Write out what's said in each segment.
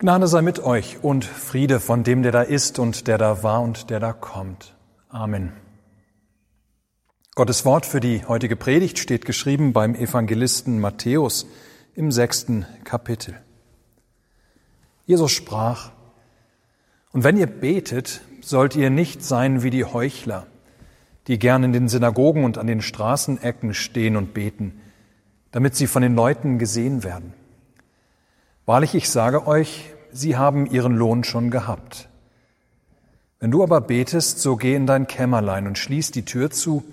Gnade sei mit euch und Friede von dem, der da ist und der da war und der da kommt. Amen. Gottes Wort für die heutige Predigt steht geschrieben beim Evangelisten Matthäus im sechsten Kapitel. Jesus sprach, Und wenn ihr betet, sollt ihr nicht sein wie die Heuchler, die gern in den Synagogen und an den Straßenecken stehen und beten, damit sie von den Leuten gesehen werden. Wahrlich, ich sage euch, sie haben ihren Lohn schon gehabt. Wenn du aber betest, so geh in dein Kämmerlein und schließ die Tür zu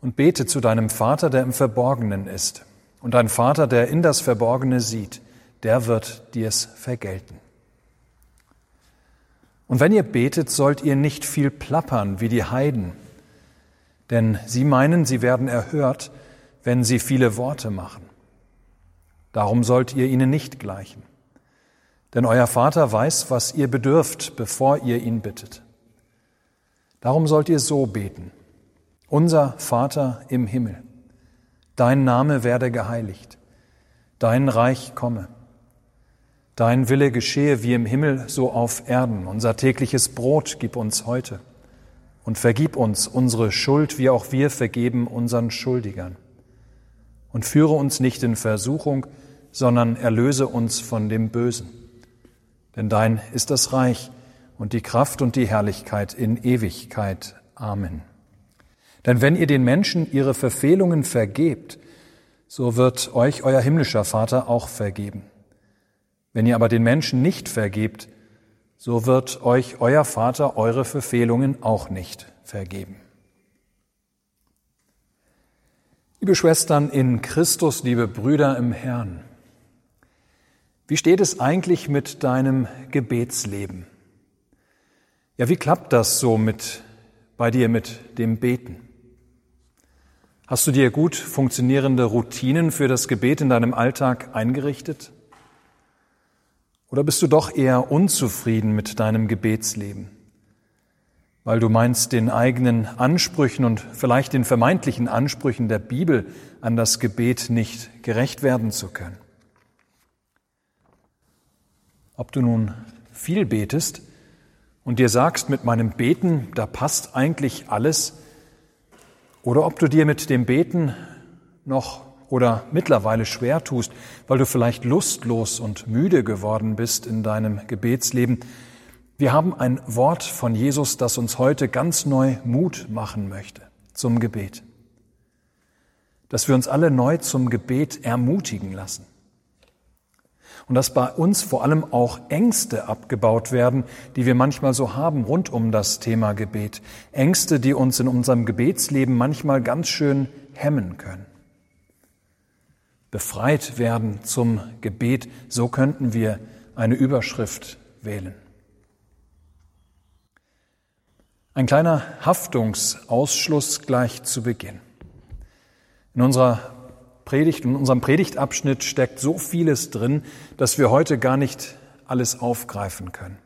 und bete zu deinem Vater, der im Verborgenen ist. Und dein Vater, der in das Verborgene sieht, der wird dir's vergelten. Und wenn ihr betet, sollt ihr nicht viel plappern wie die Heiden, denn sie meinen, sie werden erhört, wenn sie viele Worte machen. Darum sollt ihr ihnen nicht gleichen. Denn euer Vater weiß, was ihr bedürft, bevor ihr ihn bittet. Darum sollt ihr so beten. Unser Vater im Himmel, dein Name werde geheiligt, dein Reich komme, dein Wille geschehe wie im Himmel so auf Erden. Unser tägliches Brot gib uns heute und vergib uns unsere Schuld, wie auch wir vergeben unseren Schuldigern und führe uns nicht in Versuchung, sondern erlöse uns von dem Bösen. Denn dein ist das Reich und die Kraft und die Herrlichkeit in Ewigkeit. Amen. Denn wenn ihr den Menschen ihre Verfehlungen vergebt, so wird euch euer himmlischer Vater auch vergeben. Wenn ihr aber den Menschen nicht vergebt, so wird euch euer Vater eure Verfehlungen auch nicht vergeben. Liebe Schwestern in Christus, liebe Brüder im Herrn, wie steht es eigentlich mit deinem Gebetsleben? Ja, wie klappt das so mit, bei dir mit dem Beten? Hast du dir gut funktionierende Routinen für das Gebet in deinem Alltag eingerichtet? Oder bist du doch eher unzufrieden mit deinem Gebetsleben? Weil du meinst, den eigenen Ansprüchen und vielleicht den vermeintlichen Ansprüchen der Bibel an das Gebet nicht gerecht werden zu können. Ob du nun viel betest und dir sagst, mit meinem Beten, da passt eigentlich alles, oder ob du dir mit dem Beten noch oder mittlerweile schwer tust, weil du vielleicht lustlos und müde geworden bist in deinem Gebetsleben, wir haben ein Wort von Jesus, das uns heute ganz neu Mut machen möchte zum Gebet. Dass wir uns alle neu zum Gebet ermutigen lassen. Und dass bei uns vor allem auch Ängste abgebaut werden, die wir manchmal so haben rund um das Thema Gebet. Ängste, die uns in unserem Gebetsleben manchmal ganz schön hemmen können. Befreit werden zum Gebet, so könnten wir eine Überschrift wählen. Ein kleiner Haftungsausschluss gleich zu Beginn. In unserer Predigt, in unserem Predigtabschnitt steckt so vieles drin, dass wir heute gar nicht alles aufgreifen können.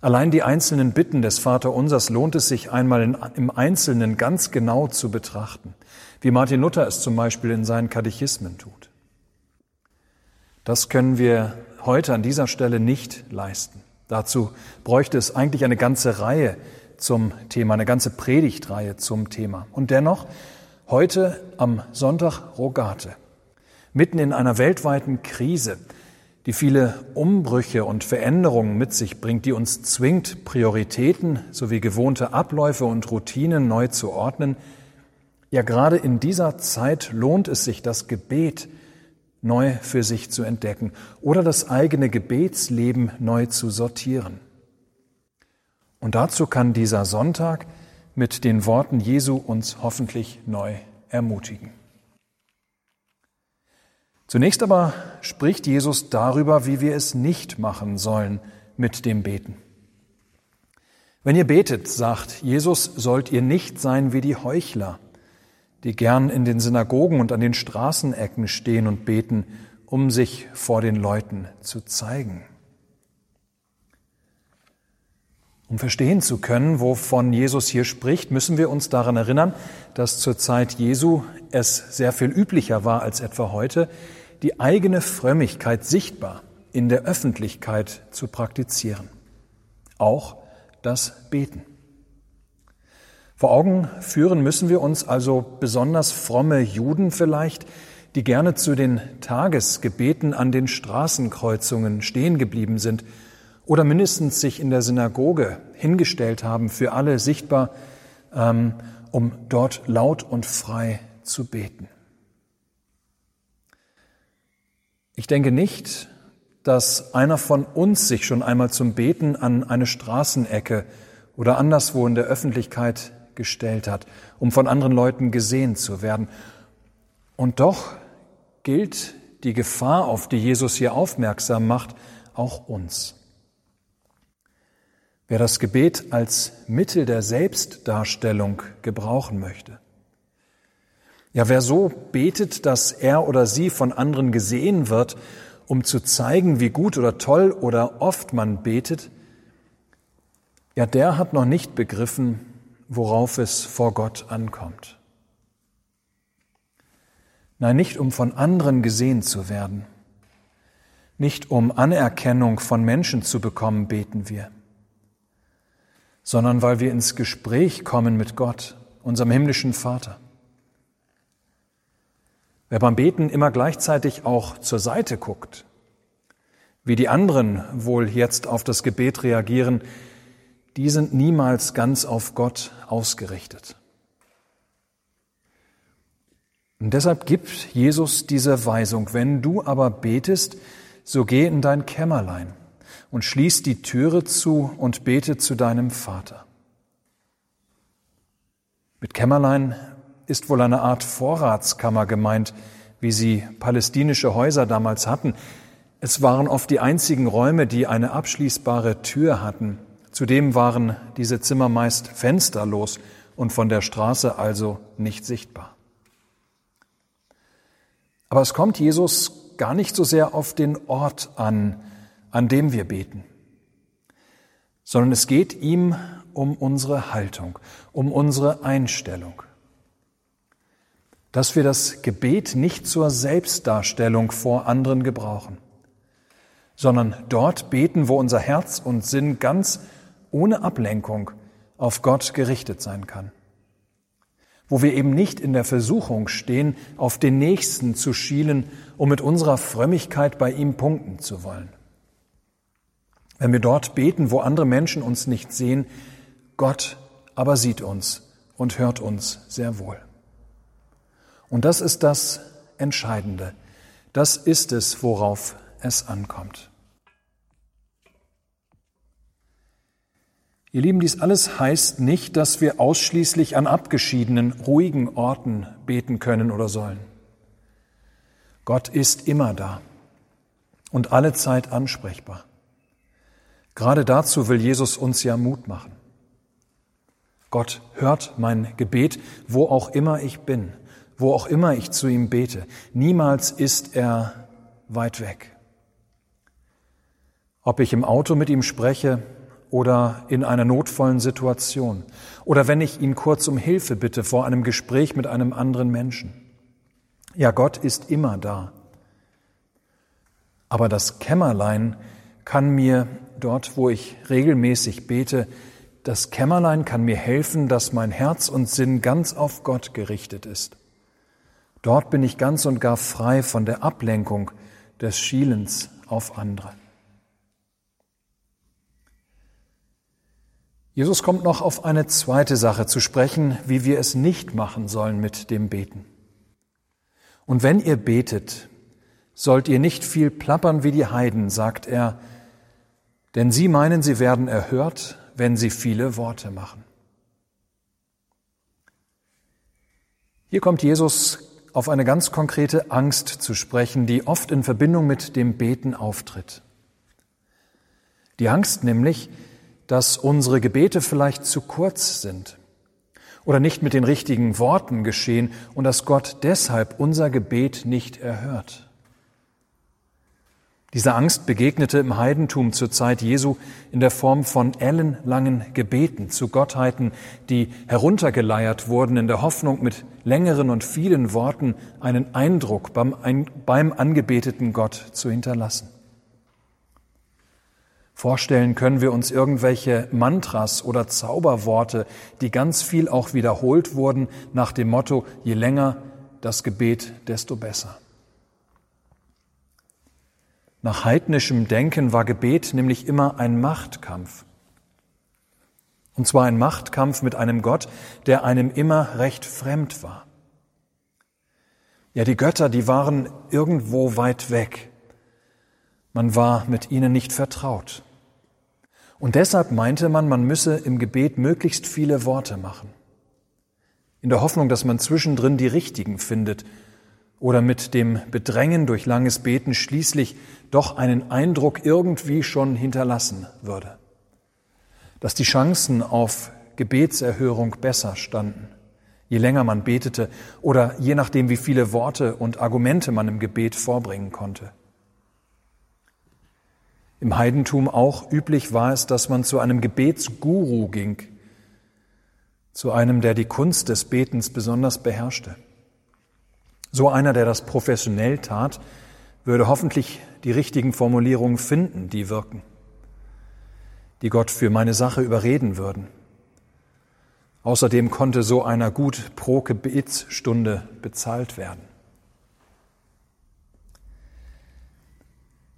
Allein die einzelnen Bitten des Vaterunsers lohnt es sich einmal in, im Einzelnen ganz genau zu betrachten, wie Martin Luther es zum Beispiel in seinen Katechismen tut. Das können wir heute an dieser Stelle nicht leisten. Dazu bräuchte es eigentlich eine ganze Reihe zum Thema, eine ganze Predigtreihe zum Thema. Und dennoch, heute am Sonntag Rogate, mitten in einer weltweiten Krise, die viele Umbrüche und Veränderungen mit sich bringt, die uns zwingt, Prioritäten sowie gewohnte Abläufe und Routinen neu zu ordnen, ja gerade in dieser Zeit lohnt es sich, das Gebet neu für sich zu entdecken oder das eigene Gebetsleben neu zu sortieren. Und dazu kann dieser Sonntag mit den Worten Jesu uns hoffentlich neu ermutigen. Zunächst aber spricht Jesus darüber, wie wir es nicht machen sollen mit dem Beten. Wenn ihr betet, sagt Jesus, sollt ihr nicht sein wie die Heuchler, die gern in den Synagogen und an den Straßenecken stehen und beten, um sich vor den Leuten zu zeigen. Um verstehen zu können, wovon Jesus hier spricht, müssen wir uns daran erinnern, dass zur Zeit Jesu es sehr viel üblicher war als etwa heute, die eigene Frömmigkeit sichtbar in der Öffentlichkeit zu praktizieren. Auch das Beten. Vor Augen führen müssen wir uns also besonders fromme Juden vielleicht, die gerne zu den Tagesgebeten an den Straßenkreuzungen stehen geblieben sind oder mindestens sich in der Synagoge hingestellt haben, für alle sichtbar, ähm, um dort laut und frei zu beten. Ich denke nicht, dass einer von uns sich schon einmal zum Beten an eine Straßenecke oder anderswo in der Öffentlichkeit gestellt hat, um von anderen Leuten gesehen zu werden. Und doch gilt die Gefahr, auf die Jesus hier aufmerksam macht, auch uns. Wer das Gebet als Mittel der Selbstdarstellung gebrauchen möchte, ja, wer so betet, dass er oder sie von anderen gesehen wird, um zu zeigen, wie gut oder toll oder oft man betet, ja, der hat noch nicht begriffen, worauf es vor Gott ankommt. Nein, nicht um von anderen gesehen zu werden, nicht um Anerkennung von Menschen zu bekommen, beten wir, sondern weil wir ins Gespräch kommen mit Gott, unserem himmlischen Vater. Wer beim Beten immer gleichzeitig auch zur Seite guckt, wie die anderen wohl jetzt auf das Gebet reagieren, die sind niemals ganz auf Gott ausgerichtet. Und deshalb gibt Jesus diese Weisung, wenn du aber betest, so geh in dein Kämmerlein und schließ die Türe zu und bete zu deinem Vater. Mit Kämmerlein ist wohl eine Art Vorratskammer gemeint, wie sie palästinische Häuser damals hatten. Es waren oft die einzigen Räume, die eine abschließbare Tür hatten. Zudem waren diese Zimmer meist fensterlos und von der Straße also nicht sichtbar. Aber es kommt Jesus gar nicht so sehr auf den Ort an, an dem wir beten, sondern es geht ihm um unsere Haltung, um unsere Einstellung dass wir das Gebet nicht zur Selbstdarstellung vor anderen gebrauchen, sondern dort beten, wo unser Herz und Sinn ganz ohne Ablenkung auf Gott gerichtet sein kann. Wo wir eben nicht in der Versuchung stehen, auf den Nächsten zu schielen, um mit unserer Frömmigkeit bei ihm punkten zu wollen. Wenn wir dort beten, wo andere Menschen uns nicht sehen, Gott aber sieht uns und hört uns sehr wohl. Und das ist das Entscheidende. Das ist es, worauf es ankommt. Ihr Lieben, dies alles heißt nicht, dass wir ausschließlich an abgeschiedenen, ruhigen Orten beten können oder sollen. Gott ist immer da und alle Zeit ansprechbar. Gerade dazu will Jesus uns ja Mut machen. Gott hört mein Gebet, wo auch immer ich bin wo auch immer ich zu ihm bete. Niemals ist er weit weg. Ob ich im Auto mit ihm spreche oder in einer notvollen Situation oder wenn ich ihn kurz um Hilfe bitte vor einem Gespräch mit einem anderen Menschen. Ja, Gott ist immer da. Aber das Kämmerlein kann mir dort, wo ich regelmäßig bete, das Kämmerlein kann mir helfen, dass mein Herz und Sinn ganz auf Gott gerichtet ist. Dort bin ich ganz und gar frei von der Ablenkung des Schielens auf andere. Jesus kommt noch auf eine zweite Sache zu sprechen, wie wir es nicht machen sollen mit dem Beten. Und wenn ihr betet, sollt ihr nicht viel plappern wie die Heiden, sagt er, denn sie meinen, sie werden erhört, wenn sie viele Worte machen. Hier kommt Jesus auf eine ganz konkrete Angst zu sprechen, die oft in Verbindung mit dem Beten auftritt. Die Angst nämlich, dass unsere Gebete vielleicht zu kurz sind oder nicht mit den richtigen Worten geschehen und dass Gott deshalb unser Gebet nicht erhört. Diese Angst begegnete im Heidentum zur Zeit Jesu in der Form von ellenlangen Gebeten zu Gottheiten, die heruntergeleiert wurden in der Hoffnung, mit längeren und vielen Worten einen Eindruck beim, beim angebeteten Gott zu hinterlassen. Vorstellen können wir uns irgendwelche Mantras oder Zauberworte, die ganz viel auch wiederholt wurden nach dem Motto, je länger das Gebet, desto besser. Nach heidnischem Denken war Gebet nämlich immer ein Machtkampf. Und zwar ein Machtkampf mit einem Gott, der einem immer recht fremd war. Ja, die Götter, die waren irgendwo weit weg. Man war mit ihnen nicht vertraut. Und deshalb meinte man, man müsse im Gebet möglichst viele Worte machen. In der Hoffnung, dass man zwischendrin die richtigen findet oder mit dem Bedrängen durch langes Beten schließlich doch einen Eindruck irgendwie schon hinterlassen würde. Dass die Chancen auf Gebetserhörung besser standen, je länger man betete oder je nachdem, wie viele Worte und Argumente man im Gebet vorbringen konnte. Im Heidentum auch üblich war es, dass man zu einem Gebetsguru ging, zu einem, der die Kunst des Betens besonders beherrschte. So einer, der das professionell tat, würde hoffentlich die richtigen Formulierungen finden, die wirken, die Gott für meine Sache überreden würden. Außerdem konnte so einer gut pro Gebetsstunde bezahlt werden.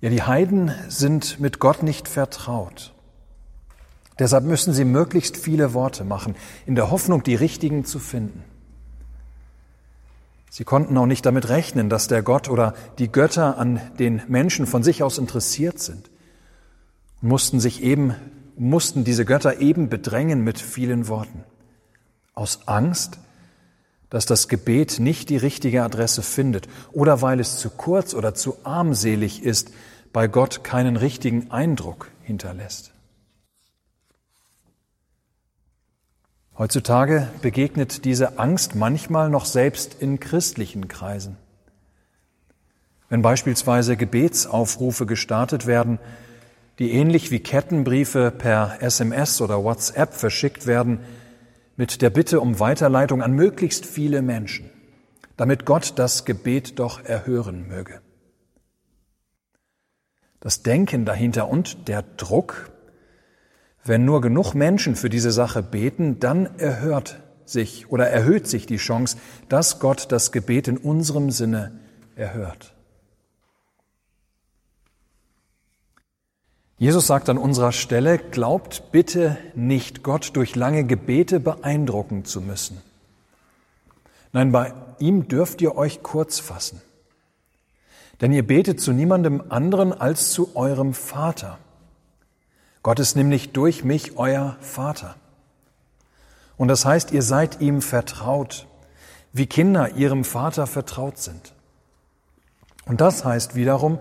Ja, die Heiden sind mit Gott nicht vertraut. Deshalb müssen sie möglichst viele Worte machen, in der Hoffnung, die richtigen zu finden. Sie konnten auch nicht damit rechnen, dass der Gott oder die Götter an den Menschen von sich aus interessiert sind und mussten sich eben, mussten diese Götter eben bedrängen mit vielen Worten. Aus Angst, dass das Gebet nicht die richtige Adresse findet oder weil es zu kurz oder zu armselig ist, bei Gott keinen richtigen Eindruck hinterlässt. Heutzutage begegnet diese Angst manchmal noch selbst in christlichen Kreisen. Wenn beispielsweise Gebetsaufrufe gestartet werden, die ähnlich wie Kettenbriefe per SMS oder WhatsApp verschickt werden, mit der Bitte um Weiterleitung an möglichst viele Menschen, damit Gott das Gebet doch erhören möge. Das Denken dahinter und der Druck, wenn nur genug Menschen für diese Sache beten, dann erhört sich oder erhöht sich die Chance, dass Gott das Gebet in unserem Sinne erhört. Jesus sagt an unserer Stelle, glaubt bitte nicht, Gott durch lange Gebete beeindrucken zu müssen. Nein, bei ihm dürft ihr euch kurz fassen. Denn ihr betet zu niemandem anderen als zu eurem Vater. Gott ist nämlich durch mich euer Vater. Und das heißt, ihr seid ihm vertraut, wie Kinder ihrem Vater vertraut sind. Und das heißt wiederum,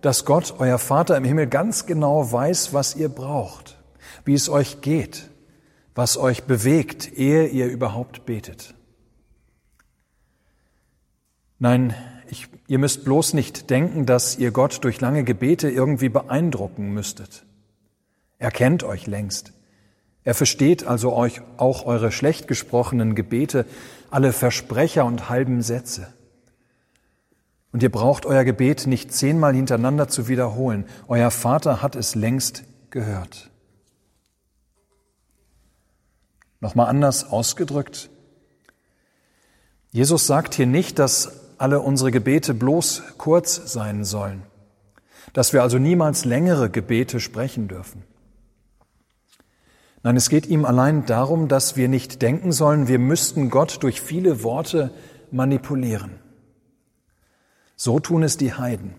dass Gott, euer Vater im Himmel, ganz genau weiß, was ihr braucht, wie es euch geht, was euch bewegt, ehe ihr überhaupt betet. Nein, ich, ihr müsst bloß nicht denken, dass ihr Gott durch lange Gebete irgendwie beeindrucken müsstet. Er kennt euch längst. Er versteht also euch auch eure schlecht gesprochenen Gebete, alle Versprecher und halben Sätze. Und ihr braucht euer Gebet nicht zehnmal hintereinander zu wiederholen. Euer Vater hat es längst gehört. Nochmal anders ausgedrückt. Jesus sagt hier nicht, dass alle unsere Gebete bloß kurz sein sollen, dass wir also niemals längere Gebete sprechen dürfen. Nein, es geht ihm allein darum, dass wir nicht denken sollen, wir müssten Gott durch viele Worte manipulieren. So tun es die Heiden.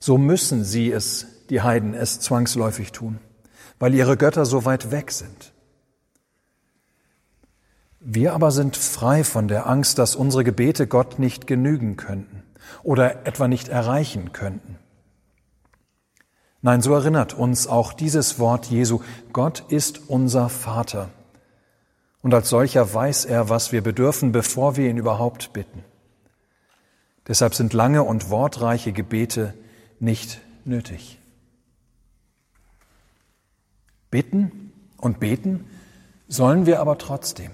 So müssen sie es, die Heiden, es zwangsläufig tun, weil ihre Götter so weit weg sind. Wir aber sind frei von der Angst, dass unsere Gebete Gott nicht genügen könnten oder etwa nicht erreichen könnten. Nein, so erinnert uns auch dieses Wort Jesu. Gott ist unser Vater. Und als solcher weiß er, was wir bedürfen, bevor wir ihn überhaupt bitten. Deshalb sind lange und wortreiche Gebete nicht nötig. Bitten und beten sollen wir aber trotzdem.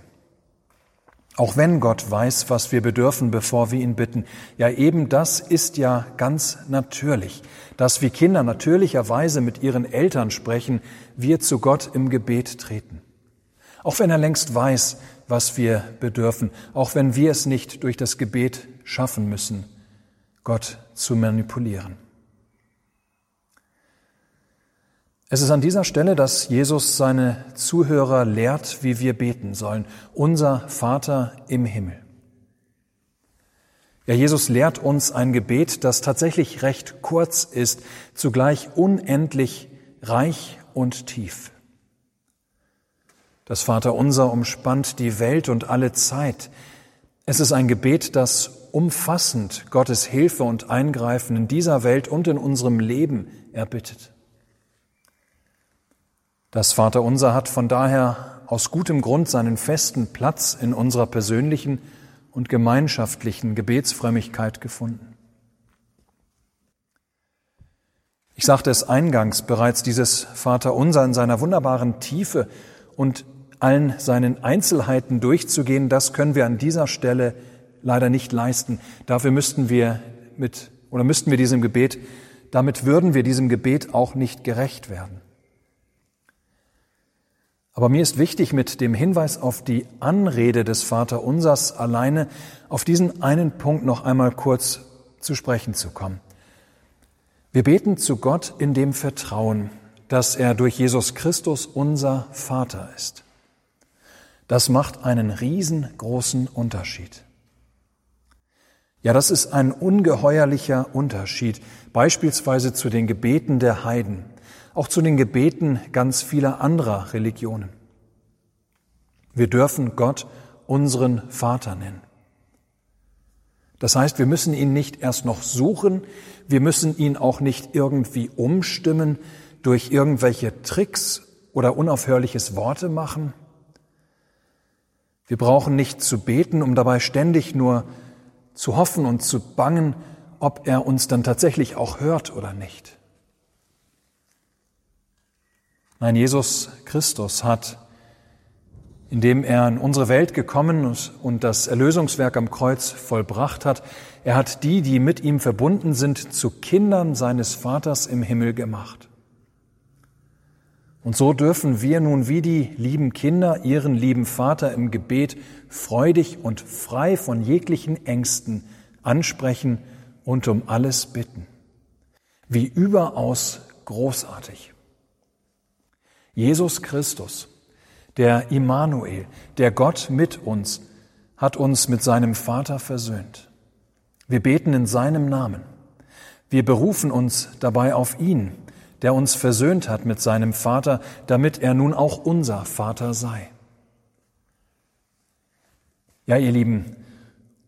Auch wenn Gott weiß, was wir bedürfen, bevor wir ihn bitten. Ja, eben das ist ja ganz natürlich, dass wie Kinder natürlicherweise mit ihren Eltern sprechen, wir zu Gott im Gebet treten. Auch wenn er längst weiß, was wir bedürfen, auch wenn wir es nicht durch das Gebet schaffen müssen, Gott zu manipulieren. Es ist an dieser Stelle, dass Jesus seine Zuhörer lehrt, wie wir beten sollen. Unser Vater im Himmel. Ja, Jesus lehrt uns ein Gebet, das tatsächlich recht kurz ist, zugleich unendlich reich und tief. Das Vaterunser umspannt die Welt und alle Zeit. Es ist ein Gebet, das umfassend Gottes Hilfe und Eingreifen in dieser Welt und in unserem Leben erbittet. Das Vaterunser hat von daher aus gutem Grund seinen festen Platz in unserer persönlichen und gemeinschaftlichen Gebetsfrömmigkeit gefunden. Ich sagte es eingangs bereits, dieses Vaterunser in seiner wunderbaren Tiefe und allen seinen Einzelheiten durchzugehen, das können wir an dieser Stelle leider nicht leisten. Dafür müssten wir mit, oder müssten wir diesem Gebet, damit würden wir diesem Gebet auch nicht gerecht werden. Aber mir ist wichtig, mit dem Hinweis auf die Anrede des Vaterunsers alleine auf diesen einen Punkt noch einmal kurz zu sprechen zu kommen. Wir beten zu Gott in dem Vertrauen, dass er durch Jesus Christus unser Vater ist. Das macht einen riesengroßen Unterschied. Ja, das ist ein ungeheuerlicher Unterschied, beispielsweise zu den Gebeten der Heiden auch zu den Gebeten ganz vieler anderer Religionen. Wir dürfen Gott unseren Vater nennen. Das heißt, wir müssen ihn nicht erst noch suchen, wir müssen ihn auch nicht irgendwie umstimmen durch irgendwelche Tricks oder unaufhörliches Worte machen. Wir brauchen nicht zu beten, um dabei ständig nur zu hoffen und zu bangen, ob er uns dann tatsächlich auch hört oder nicht. Nein, Jesus Christus hat, indem er in unsere Welt gekommen und das Erlösungswerk am Kreuz vollbracht hat, er hat die, die mit ihm verbunden sind, zu Kindern seines Vaters im Himmel gemacht. Und so dürfen wir nun wie die lieben Kinder ihren lieben Vater im Gebet freudig und frei von jeglichen Ängsten ansprechen und um alles bitten. Wie überaus großartig. Jesus Christus, der Immanuel, der Gott mit uns, hat uns mit seinem Vater versöhnt. Wir beten in seinem Namen. Wir berufen uns dabei auf ihn, der uns versöhnt hat mit seinem Vater, damit er nun auch unser Vater sei. Ja, ihr Lieben,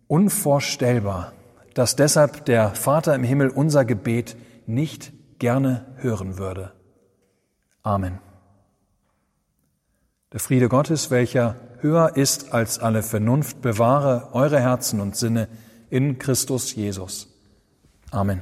unvorstellbar, dass deshalb der Vater im Himmel unser Gebet nicht gerne hören würde. Amen. Der Friede Gottes, welcher höher ist als alle Vernunft, bewahre eure Herzen und Sinne in Christus Jesus. Amen.